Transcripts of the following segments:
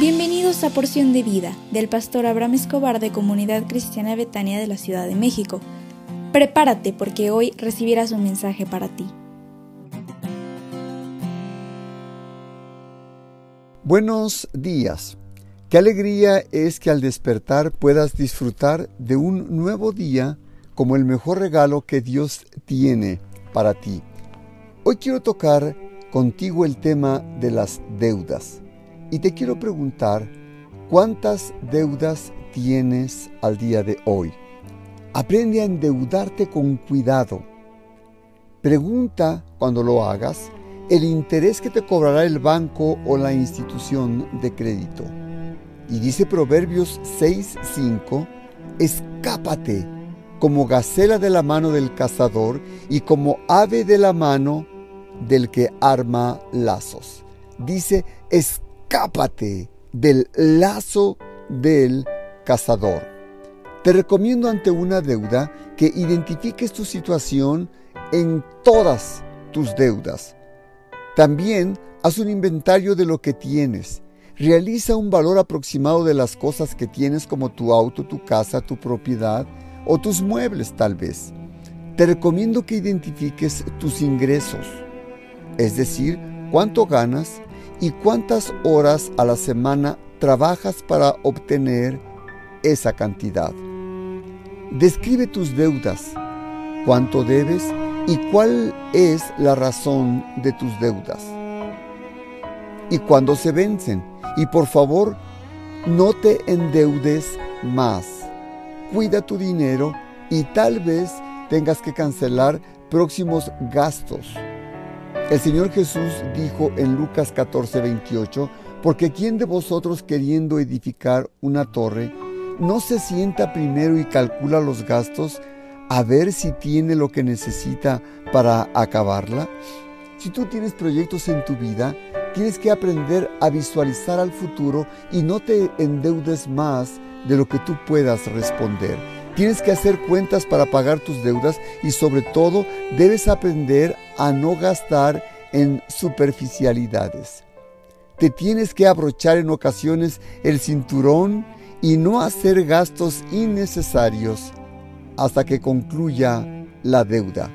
Bienvenidos a Porción de Vida del pastor Abraham Escobar de Comunidad Cristiana Betania de la Ciudad de México. Prepárate porque hoy recibirás un mensaje para ti. Buenos días. Qué alegría es que al despertar puedas disfrutar de un nuevo día como el mejor regalo que Dios tiene para ti. Hoy quiero tocar contigo el tema de las deudas y te quiero preguntar cuántas deudas tienes al día de hoy. Aprende a endeudarte con cuidado. Pregunta cuando lo hagas el interés que te cobrará el banco o la institución de crédito. Y dice Proverbios 6:5, escápate como gacela de la mano del cazador y como ave de la mano del que arma lazos. Dice, escápate del lazo del cazador. Te recomiendo ante una deuda que identifiques tu situación en todas tus deudas. También haz un inventario de lo que tienes. Realiza un valor aproximado de las cosas que tienes como tu auto, tu casa, tu propiedad o tus muebles tal vez. Te recomiendo que identifiques tus ingresos, es decir, cuánto ganas y cuántas horas a la semana trabajas para obtener esa cantidad. Describe tus deudas, cuánto debes y cuál es la razón de tus deudas. Y cuándo se vencen. Y por favor, no te endeudes más. Cuida tu dinero y tal vez tengas que cancelar próximos gastos. El Señor Jesús dijo en Lucas 14, 28, porque ¿quién de vosotros queriendo edificar una torre, no se sienta primero y calcula los gastos a ver si tiene lo que necesita para acabarla? Si tú tienes proyectos en tu vida, tienes que aprender a visualizar al futuro y no te endeudes más de lo que tú puedas responder. Tienes que hacer cuentas para pagar tus deudas y sobre todo debes aprender a no gastar en superficialidades. Te tienes que abrochar en ocasiones el cinturón y no hacer gastos innecesarios hasta que concluya la deuda.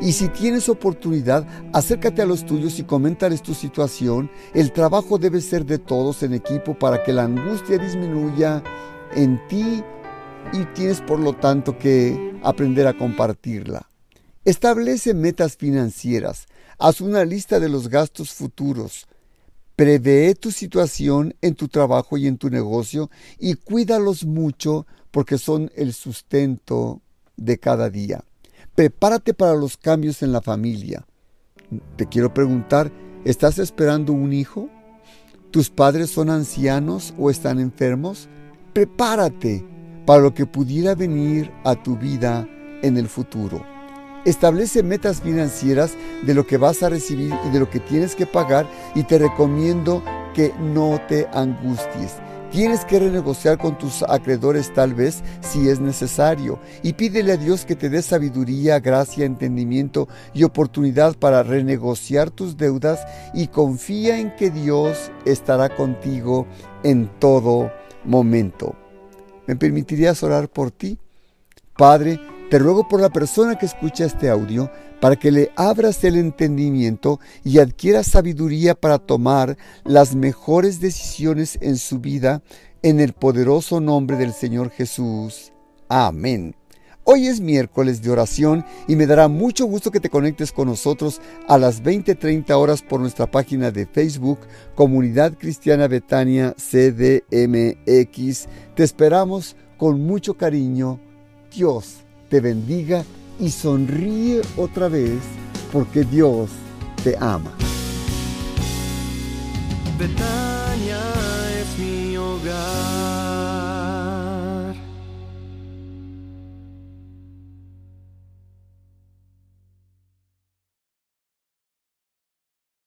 Y si tienes oportunidad, acércate a los tuyos y coméntales tu situación. El trabajo debe ser de todos en equipo para que la angustia disminuya en ti y tienes por lo tanto que aprender a compartirla. Establece metas financieras. Haz una lista de los gastos futuros. Prevé tu situación en tu trabajo y en tu negocio y cuídalos mucho porque son el sustento de cada día. Prepárate para los cambios en la familia. Te quiero preguntar, ¿estás esperando un hijo? ¿Tus padres son ancianos o están enfermos? Prepárate para lo que pudiera venir a tu vida en el futuro. Establece metas financieras de lo que vas a recibir y de lo que tienes que pagar y te recomiendo que no te angusties. Tienes que renegociar con tus acreedores tal vez si es necesario y pídele a Dios que te dé sabiduría, gracia, entendimiento y oportunidad para renegociar tus deudas y confía en que Dios estará contigo en todo momento. ¿Me permitirías orar por ti? Padre, te ruego por la persona que escucha este audio para que le abras el entendimiento y adquiera sabiduría para tomar las mejores decisiones en su vida en el poderoso nombre del Señor Jesús. Amén. Hoy es miércoles de oración y me dará mucho gusto que te conectes con nosotros a las 20:30 horas por nuestra página de Facebook Comunidad Cristiana Betania CDMX. Te esperamos con mucho cariño. Dios te bendiga y sonríe otra vez porque Dios te ama.